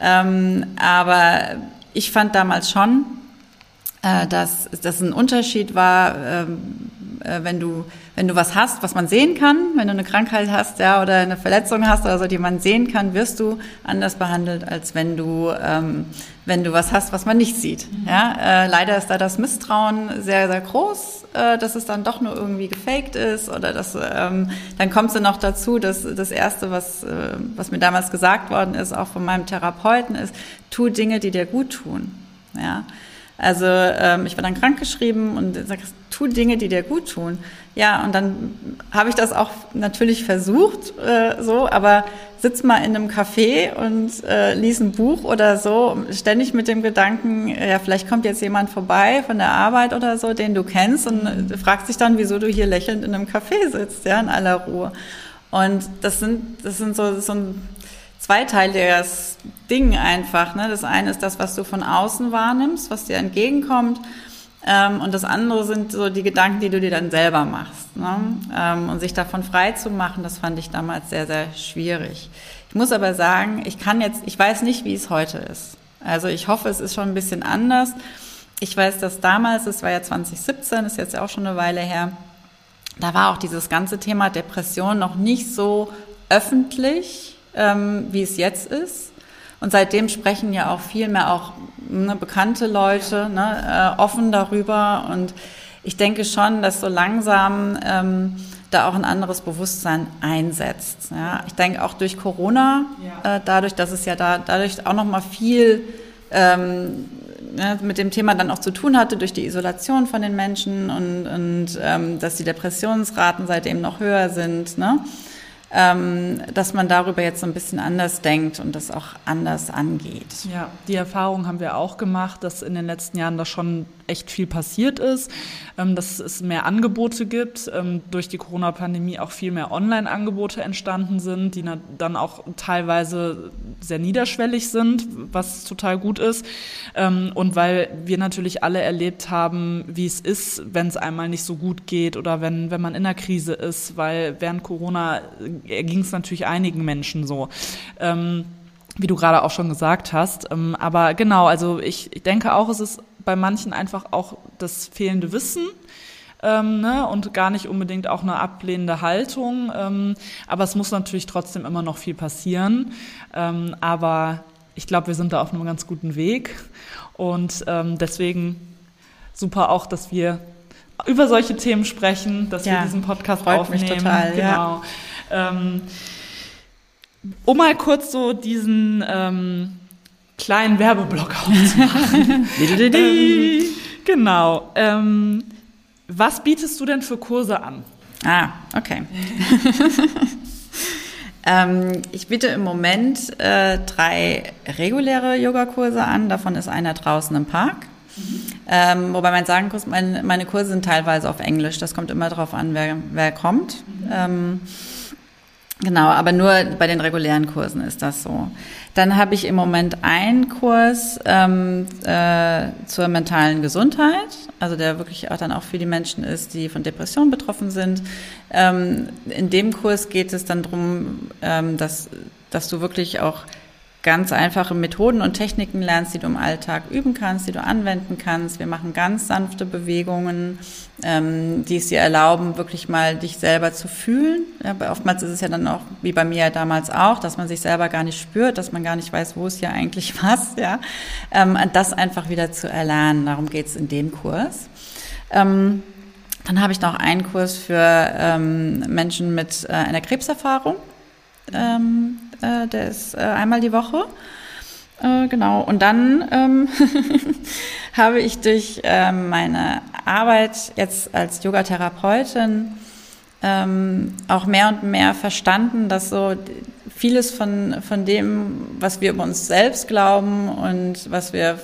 Ähm, aber ich fand damals schon, äh, dass das ein Unterschied war, ähm, äh, wenn du wenn du was hast, was man sehen kann, wenn du eine Krankheit hast, ja, oder eine Verletzung hast oder so, die man sehen kann, wirst du anders behandelt, als wenn du, ähm, wenn du was hast, was man nicht sieht. Ja, äh, leider ist da das Misstrauen sehr, sehr groß, äh, dass es dann doch nur irgendwie gefaked ist oder dass, ähm, dann kommt es noch dazu, dass das erste, was, äh, was mir damals gesagt worden ist, auch von meinem Therapeuten ist, tu Dinge, die dir gut tun. Ja, also ähm, ich war dann krankgeschrieben und sagst, tu Dinge, die dir gut tun. Ja, und dann habe ich das auch natürlich versucht, äh, so, aber sitz mal in einem Café und äh, lies ein Buch oder so, ständig mit dem Gedanken, ja, vielleicht kommt jetzt jemand vorbei von der Arbeit oder so, den du kennst und äh, fragt sich dann, wieso du hier lächelnd in einem Café sitzt, ja, in aller Ruhe. Und das sind, das sind so, so ein zweiteiliges Ding einfach. Ne? Das eine ist das, was du von außen wahrnimmst, was dir entgegenkommt. Ähm, und das andere sind so die Gedanken, die du dir dann selber machst. Ne? Ähm, und sich davon frei zu machen, das fand ich damals sehr, sehr schwierig. Ich muss aber sagen, ich kann jetzt, ich weiß nicht, wie es heute ist. Also ich hoffe, es ist schon ein bisschen anders. Ich weiß, dass damals, es war ja 2017, ist jetzt ja auch schon eine Weile her, da war auch dieses ganze Thema Depression noch nicht so öffentlich ähm, wie es jetzt ist. Und seitdem sprechen ja auch viel mehr auch ne, bekannte Leute ne, äh, offen darüber. Und ich denke schon, dass so langsam ähm, da auch ein anderes Bewusstsein einsetzt. Ja. Ich denke auch durch Corona, ja. äh, dadurch, dass es ja da dadurch auch noch mal viel ähm, ne, mit dem Thema dann auch zu tun hatte durch die Isolation von den Menschen und, und ähm, dass die Depressionsraten seitdem noch höher sind. Ne? Ähm, dass man darüber jetzt so ein bisschen anders denkt und das auch anders angeht. Ja, die Erfahrung haben wir auch gemacht, dass in den letzten Jahren da schon echt viel passiert ist, ähm, dass es mehr Angebote gibt, ähm, durch die Corona-Pandemie auch viel mehr Online-Angebote entstanden sind, die dann auch teilweise sehr niederschwellig sind, was total gut ist. Ähm, und weil wir natürlich alle erlebt haben, wie es ist, wenn es einmal nicht so gut geht oder wenn, wenn man in einer Krise ist, weil während Corona ging es natürlich einigen Menschen so. Wie du gerade auch schon gesagt hast. Aber genau, also ich denke auch, es ist bei manchen einfach auch das fehlende Wissen. ähm, ne, und gar nicht unbedingt auch eine ablehnende Haltung. Ähm, aber es muss natürlich trotzdem immer noch viel passieren. Ähm, aber ich glaube, wir sind da auf einem ganz guten Weg. Und ähm, deswegen super auch, dass wir über solche Themen sprechen, dass ja, wir diesen Podcast freut aufnehmen. Mich total, genau. Ja. Ähm, um mal kurz so diesen ähm, kleinen Werbeblock aufzumachen. ähm, genau. Ähm, was bietest du denn für Kurse an? Ah, okay. ähm, ich biete im Moment äh, drei reguläre Yogakurse an. Davon ist einer draußen im Park. Mhm. Ähm, wobei man sagen muss, meine, meine, Kurse sind teilweise auf Englisch. Das kommt immer darauf an, wer, wer kommt. Mhm. Ähm, Genau, aber nur bei den regulären Kursen ist das so. Dann habe ich im Moment einen Kurs ähm, äh, zur mentalen Gesundheit, also der wirklich auch dann auch für die Menschen ist, die von Depressionen betroffen sind. Ähm, in dem Kurs geht es dann darum, ähm, dass, dass du wirklich auch ganz einfache Methoden und Techniken lernst, die du im Alltag üben kannst, die du anwenden kannst. Wir machen ganz sanfte Bewegungen, ähm, die es dir erlauben, wirklich mal dich selber zu fühlen. Ja, oftmals ist es ja dann auch, wie bei mir damals auch, dass man sich selber gar nicht spürt, dass man gar nicht weiß, wo ist hier eigentlich was. Ja, ähm, das einfach wieder zu erlernen. Darum geht es in dem Kurs. Ähm, dann habe ich noch einen Kurs für ähm, Menschen mit äh, einer Krebserfahrung. Ähm, äh, der ist äh, einmal die Woche. Äh, genau. Und dann ähm, habe ich durch ähm, meine Arbeit jetzt als Yogatherapeutin ähm, auch mehr und mehr verstanden, dass so vieles von, von dem, was wir über uns selbst glauben und was wir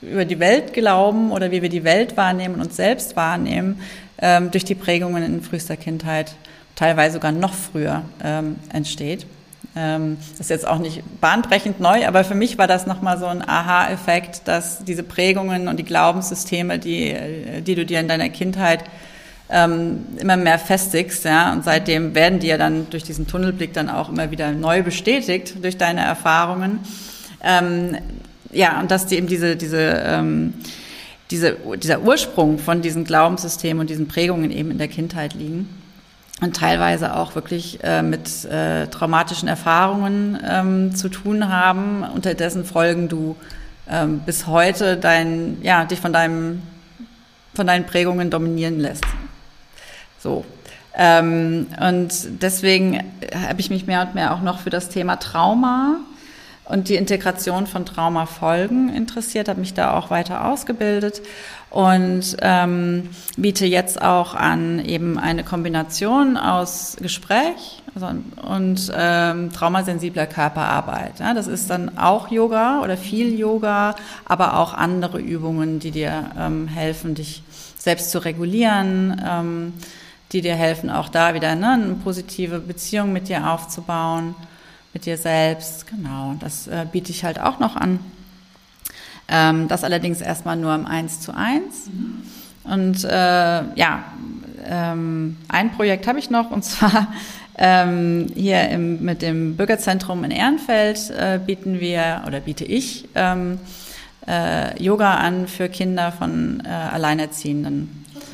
über die Welt glauben oder wie wir die Welt wahrnehmen und uns selbst wahrnehmen, ähm, durch die Prägungen in frühester Kindheit, teilweise sogar noch früher ähm, entsteht. Ähm, das ist jetzt auch nicht bahnbrechend neu, aber für mich war das nochmal so ein Aha-Effekt, dass diese Prägungen und die Glaubenssysteme, die, die du dir in deiner Kindheit ähm, immer mehr festigst, ja, und seitdem werden die ja dann durch diesen Tunnelblick dann auch immer wieder neu bestätigt durch deine Erfahrungen. Ähm, ja, und dass die eben diese, diese, ähm, diese, dieser Ursprung von diesen Glaubenssystemen und diesen Prägungen eben in der Kindheit liegen und teilweise auch wirklich äh, mit äh, traumatischen Erfahrungen ähm, zu tun haben, unter dessen Folgen du ähm, bis heute dein, ja, dich von deinem, von deinen Prägungen dominieren lässt. So. Ähm, und deswegen habe ich mich mehr und mehr auch noch für das Thema Trauma und die Integration von Traumafolgen interessiert, habe mich da auch weiter ausgebildet und ähm, biete jetzt auch an eben eine Kombination aus Gespräch also, und ähm, traumasensibler Körperarbeit. Ja, das ist dann auch Yoga oder viel Yoga, aber auch andere Übungen, die dir ähm, helfen, dich selbst zu regulieren, ähm, die dir helfen, auch da wieder ne, eine positive Beziehung mit dir aufzubauen, mit dir selbst. Genau, das äh, biete ich halt auch noch an. Ähm, das allerdings erstmal nur im 1 zu 1. Mhm. Und äh, ja, ähm, ein Projekt habe ich noch und zwar ähm, hier im, mit dem Bürgerzentrum in Ehrenfeld äh, bieten wir oder biete ich ähm, äh, Yoga an für Kinder von äh, Alleinerziehenden. Okay.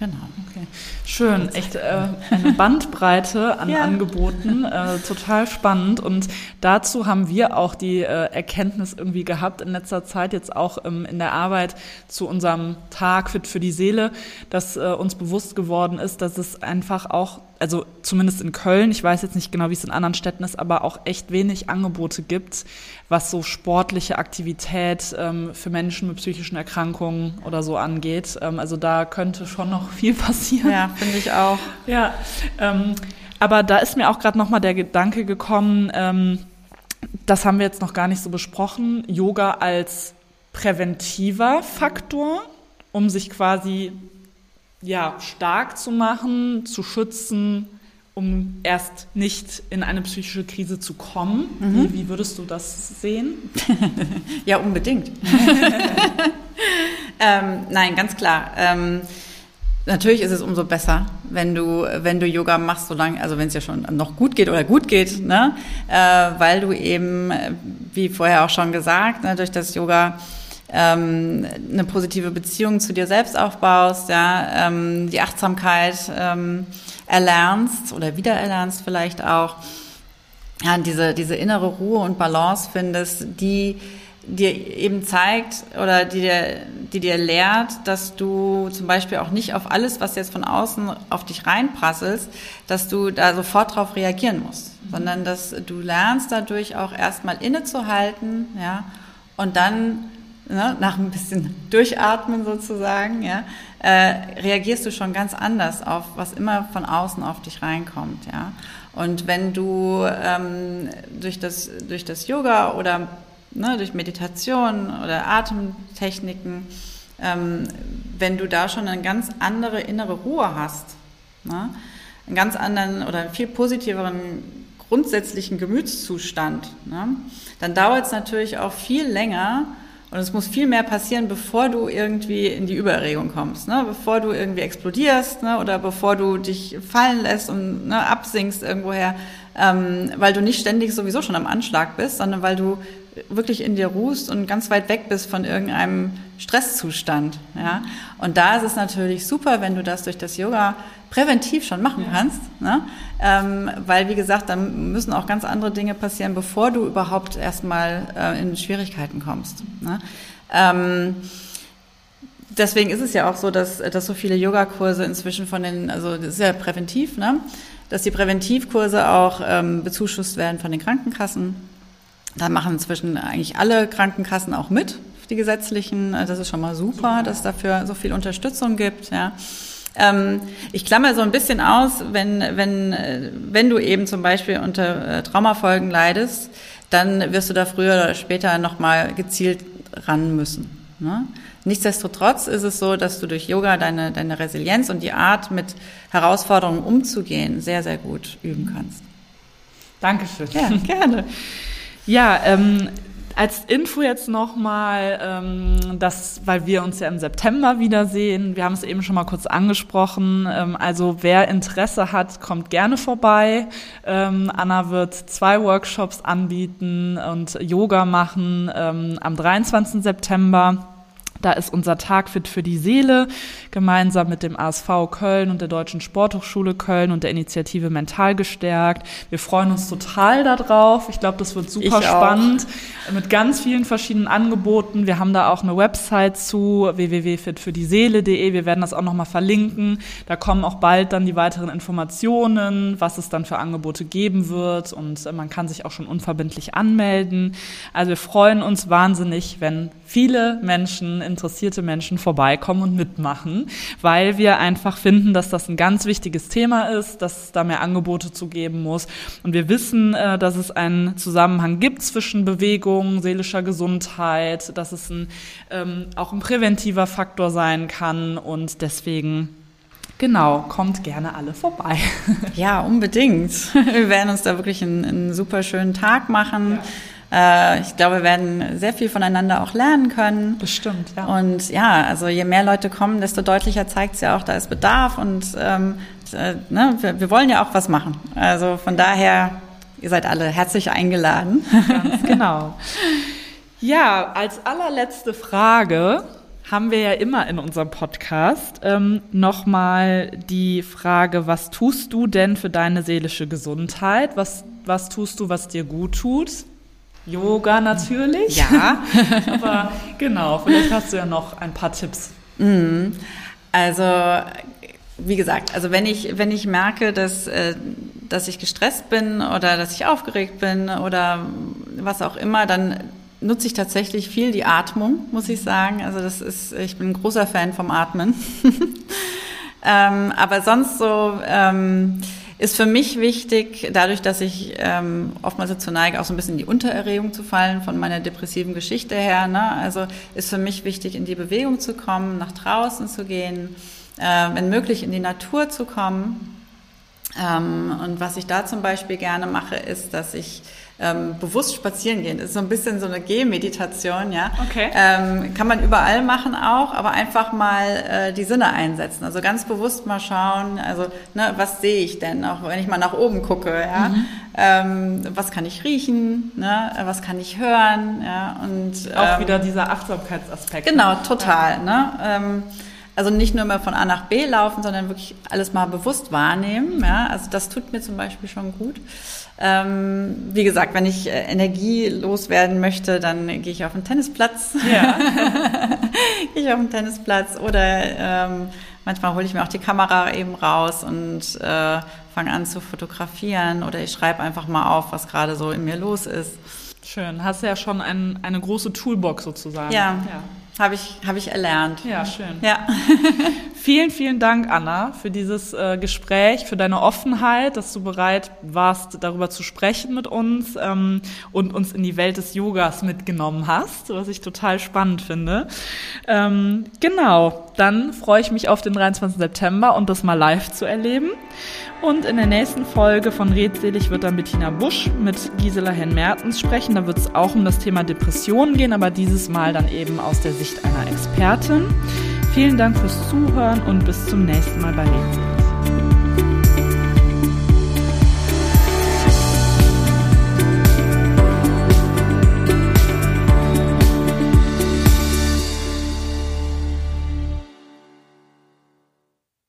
Genau. Okay. Schön, echt äh, eine Bandbreite an ja. Angeboten, äh, total spannend. Und dazu haben wir auch die äh, Erkenntnis irgendwie gehabt in letzter Zeit, jetzt auch ähm, in der Arbeit zu unserem Tag Fit für die Seele, dass äh, uns bewusst geworden ist, dass es einfach auch also zumindest in Köln, ich weiß jetzt nicht genau, wie es in anderen Städten ist, aber auch echt wenig Angebote gibt, was so sportliche Aktivität ähm, für Menschen mit psychischen Erkrankungen oder so angeht. Ähm, also da könnte schon noch viel passieren. Ja, finde ich auch. Ja, ähm, aber da ist mir auch gerade noch mal der Gedanke gekommen, ähm, das haben wir jetzt noch gar nicht so besprochen, Yoga als präventiver Faktor, um sich quasi ja, stark zu machen, zu schützen, um erst nicht in eine psychische Krise zu kommen. Mhm. Wie, wie, würdest du das sehen? ja, unbedingt. ähm, nein, ganz klar. Ähm, natürlich ist es umso besser, wenn du, wenn du Yoga machst, solange, also wenn es ja schon noch gut geht oder gut geht, ne? Äh, weil du eben, wie vorher auch schon gesagt, ne, durch das Yoga ähm, eine positive Beziehung zu dir selbst aufbaust, ja, ähm, die Achtsamkeit ähm, erlernst oder wiedererlernst vielleicht auch, ja, diese, diese innere Ruhe und Balance findest, die dir eben zeigt oder die dir, die dir lehrt, dass du zum Beispiel auch nicht auf alles, was jetzt von außen auf dich reinprasselst, dass du da sofort drauf reagieren musst, sondern dass du lernst dadurch auch erstmal innezuhalten, ja, und dann ne, nach ein bisschen Durchatmen sozusagen, ja, äh, reagierst du schon ganz anders auf was immer von außen auf dich reinkommt, ja. Und wenn du ähm, durch das durch das Yoga oder ne, durch Meditation oder Atemtechniken, ähm, wenn du da schon eine ganz andere innere Ruhe hast, ne, einen ganz anderen oder einen viel positiveren grundsätzlichen Gemütszustand, ne, dann dauert es natürlich auch viel länger, und es muss viel mehr passieren, bevor du irgendwie in die Übererregung kommst, ne? bevor du irgendwie explodierst ne? oder bevor du dich fallen lässt und ne, absinkst irgendwoher, ähm, weil du nicht ständig sowieso schon am Anschlag bist, sondern weil du wirklich in dir ruhst und ganz weit weg bist von irgendeinem Stresszustand. Ja? Und da ist es natürlich super, wenn du das durch das Yoga präventiv schon machen kannst, ne? ähm, weil wie gesagt, dann müssen auch ganz andere Dinge passieren, bevor du überhaupt erstmal äh, in Schwierigkeiten kommst. Ne? Ähm, deswegen ist es ja auch so, dass, dass so viele Yogakurse inzwischen von den, also das ist ja präventiv, ne? dass die Präventivkurse auch ähm, bezuschusst werden von den Krankenkassen. Da machen inzwischen eigentlich alle Krankenkassen auch mit, die gesetzlichen. Das ist schon mal super, dass es dafür so viel Unterstützung gibt. Ja. Ähm, ich klammer so ein bisschen aus, wenn, wenn, wenn du eben zum Beispiel unter äh, Traumafolgen leidest, dann wirst du da früher oder später nochmal gezielt ran müssen. Ne? Nichtsdestotrotz ist es so, dass du durch Yoga deine, deine Resilienz und die Art, mit Herausforderungen umzugehen, sehr, sehr gut üben kannst. Dankeschön. Ja, gerne. Ja, ähm, als Info jetzt nochmal, ähm, das, weil wir uns ja im September wiedersehen. Wir haben es eben schon mal kurz angesprochen. Ähm, also wer Interesse hat, kommt gerne vorbei. Ähm, Anna wird zwei Workshops anbieten und Yoga machen ähm, am 23. September. Da ist unser Tag fit für die Seele gemeinsam mit dem ASV Köln und der Deutschen Sporthochschule Köln und der Initiative Mental gestärkt. Wir freuen uns total darauf. Ich glaube, das wird super ich spannend auch. mit ganz vielen verschiedenen Angeboten. Wir haben da auch eine Website zu www.fitfürDieSeele.de. Wir werden das auch nochmal verlinken. Da kommen auch bald dann die weiteren Informationen, was es dann für Angebote geben wird und man kann sich auch schon unverbindlich anmelden. Also wir freuen uns wahnsinnig, wenn viele Menschen, interessierte Menschen vorbeikommen und mitmachen, weil wir einfach finden, dass das ein ganz wichtiges Thema ist, dass es da mehr Angebote zu geben muss. Und wir wissen, äh, dass es einen Zusammenhang gibt zwischen Bewegung, seelischer Gesundheit, dass es ein, ähm, auch ein präventiver Faktor sein kann und deswegen Genau, kommt gerne alle vorbei. Ja, unbedingt. Wir werden uns da wirklich einen, einen super schönen Tag machen. Ja ich glaube, wir werden sehr viel voneinander auch lernen können. Bestimmt, ja. Und ja, also je mehr Leute kommen, desto deutlicher zeigt es ja auch, da ist Bedarf und ähm, äh, ne, wir, wir wollen ja auch was machen. Also von daher, ihr seid alle herzlich eingeladen. Ganz genau. Ja, als allerletzte Frage haben wir ja immer in unserem Podcast ähm, nochmal die Frage, was tust du denn für deine seelische Gesundheit? Was, was tust du, was dir gut tut? Yoga natürlich. Ja. Aber genau, vielleicht hast du ja noch ein paar Tipps. Mhm. Also, wie gesagt, also wenn ich, wenn ich merke, dass, äh, dass ich gestresst bin oder dass ich aufgeregt bin oder was auch immer, dann nutze ich tatsächlich viel die Atmung, muss ich sagen. Also das ist, ich bin ein großer Fan vom Atmen. ähm, aber sonst so, ähm, ist für mich wichtig, dadurch, dass ich ähm, oftmals dazu neige, auch so ein bisschen in die Untererregung zu fallen von meiner depressiven Geschichte her. Ne? Also ist für mich wichtig, in die Bewegung zu kommen, nach draußen zu gehen, äh, wenn möglich in die Natur zu kommen. Ähm, und was ich da zum Beispiel gerne mache, ist, dass ich ähm, bewusst spazieren gehen. Das ist so ein bisschen so eine Gehmeditation, ja. Okay. Ähm, kann man überall machen auch, aber einfach mal äh, die Sinne einsetzen. Also ganz bewusst mal schauen, also ne, was sehe ich denn, auch wenn ich mal nach oben gucke, ja. Mhm. Ähm, was kann ich riechen, ne? was kann ich hören, ja. Und auch ähm, wieder dieser Achtsamkeitsaspekt. Genau, total. Ja. Ne? Ähm, also nicht nur immer von A nach B laufen, sondern wirklich alles mal bewusst wahrnehmen. Ja? Also das tut mir zum Beispiel schon gut. Ähm, wie gesagt, wenn ich äh, Energie loswerden möchte, dann gehe ich auf den Tennisplatz. Ja. gehe ich auf den Tennisplatz oder ähm, manchmal hole ich mir auch die Kamera eben raus und äh, fange an zu fotografieren oder ich schreibe einfach mal auf, was gerade so in mir los ist. Schön. Hast du ja schon ein, eine große Toolbox sozusagen. Ja. ja. Habe ich, hab ich erlernt. Ja, schön. Ja. vielen, vielen Dank, Anna, für dieses äh, Gespräch, für deine Offenheit, dass du bereit warst, darüber zu sprechen mit uns ähm, und uns in die Welt des Yogas mitgenommen hast, was ich total spannend finde. Ähm, genau, dann freue ich mich auf den 23. September und das mal live zu erleben. Und in der nächsten Folge von Redselig wird dann Bettina Busch mit Gisela Henn-Mertens sprechen. Da wird es auch um das Thema Depressionen gehen, aber dieses Mal dann eben aus der Sicht einer Expertin. Vielen Dank fürs Zuhören und bis zum nächsten Mal bei Redselig.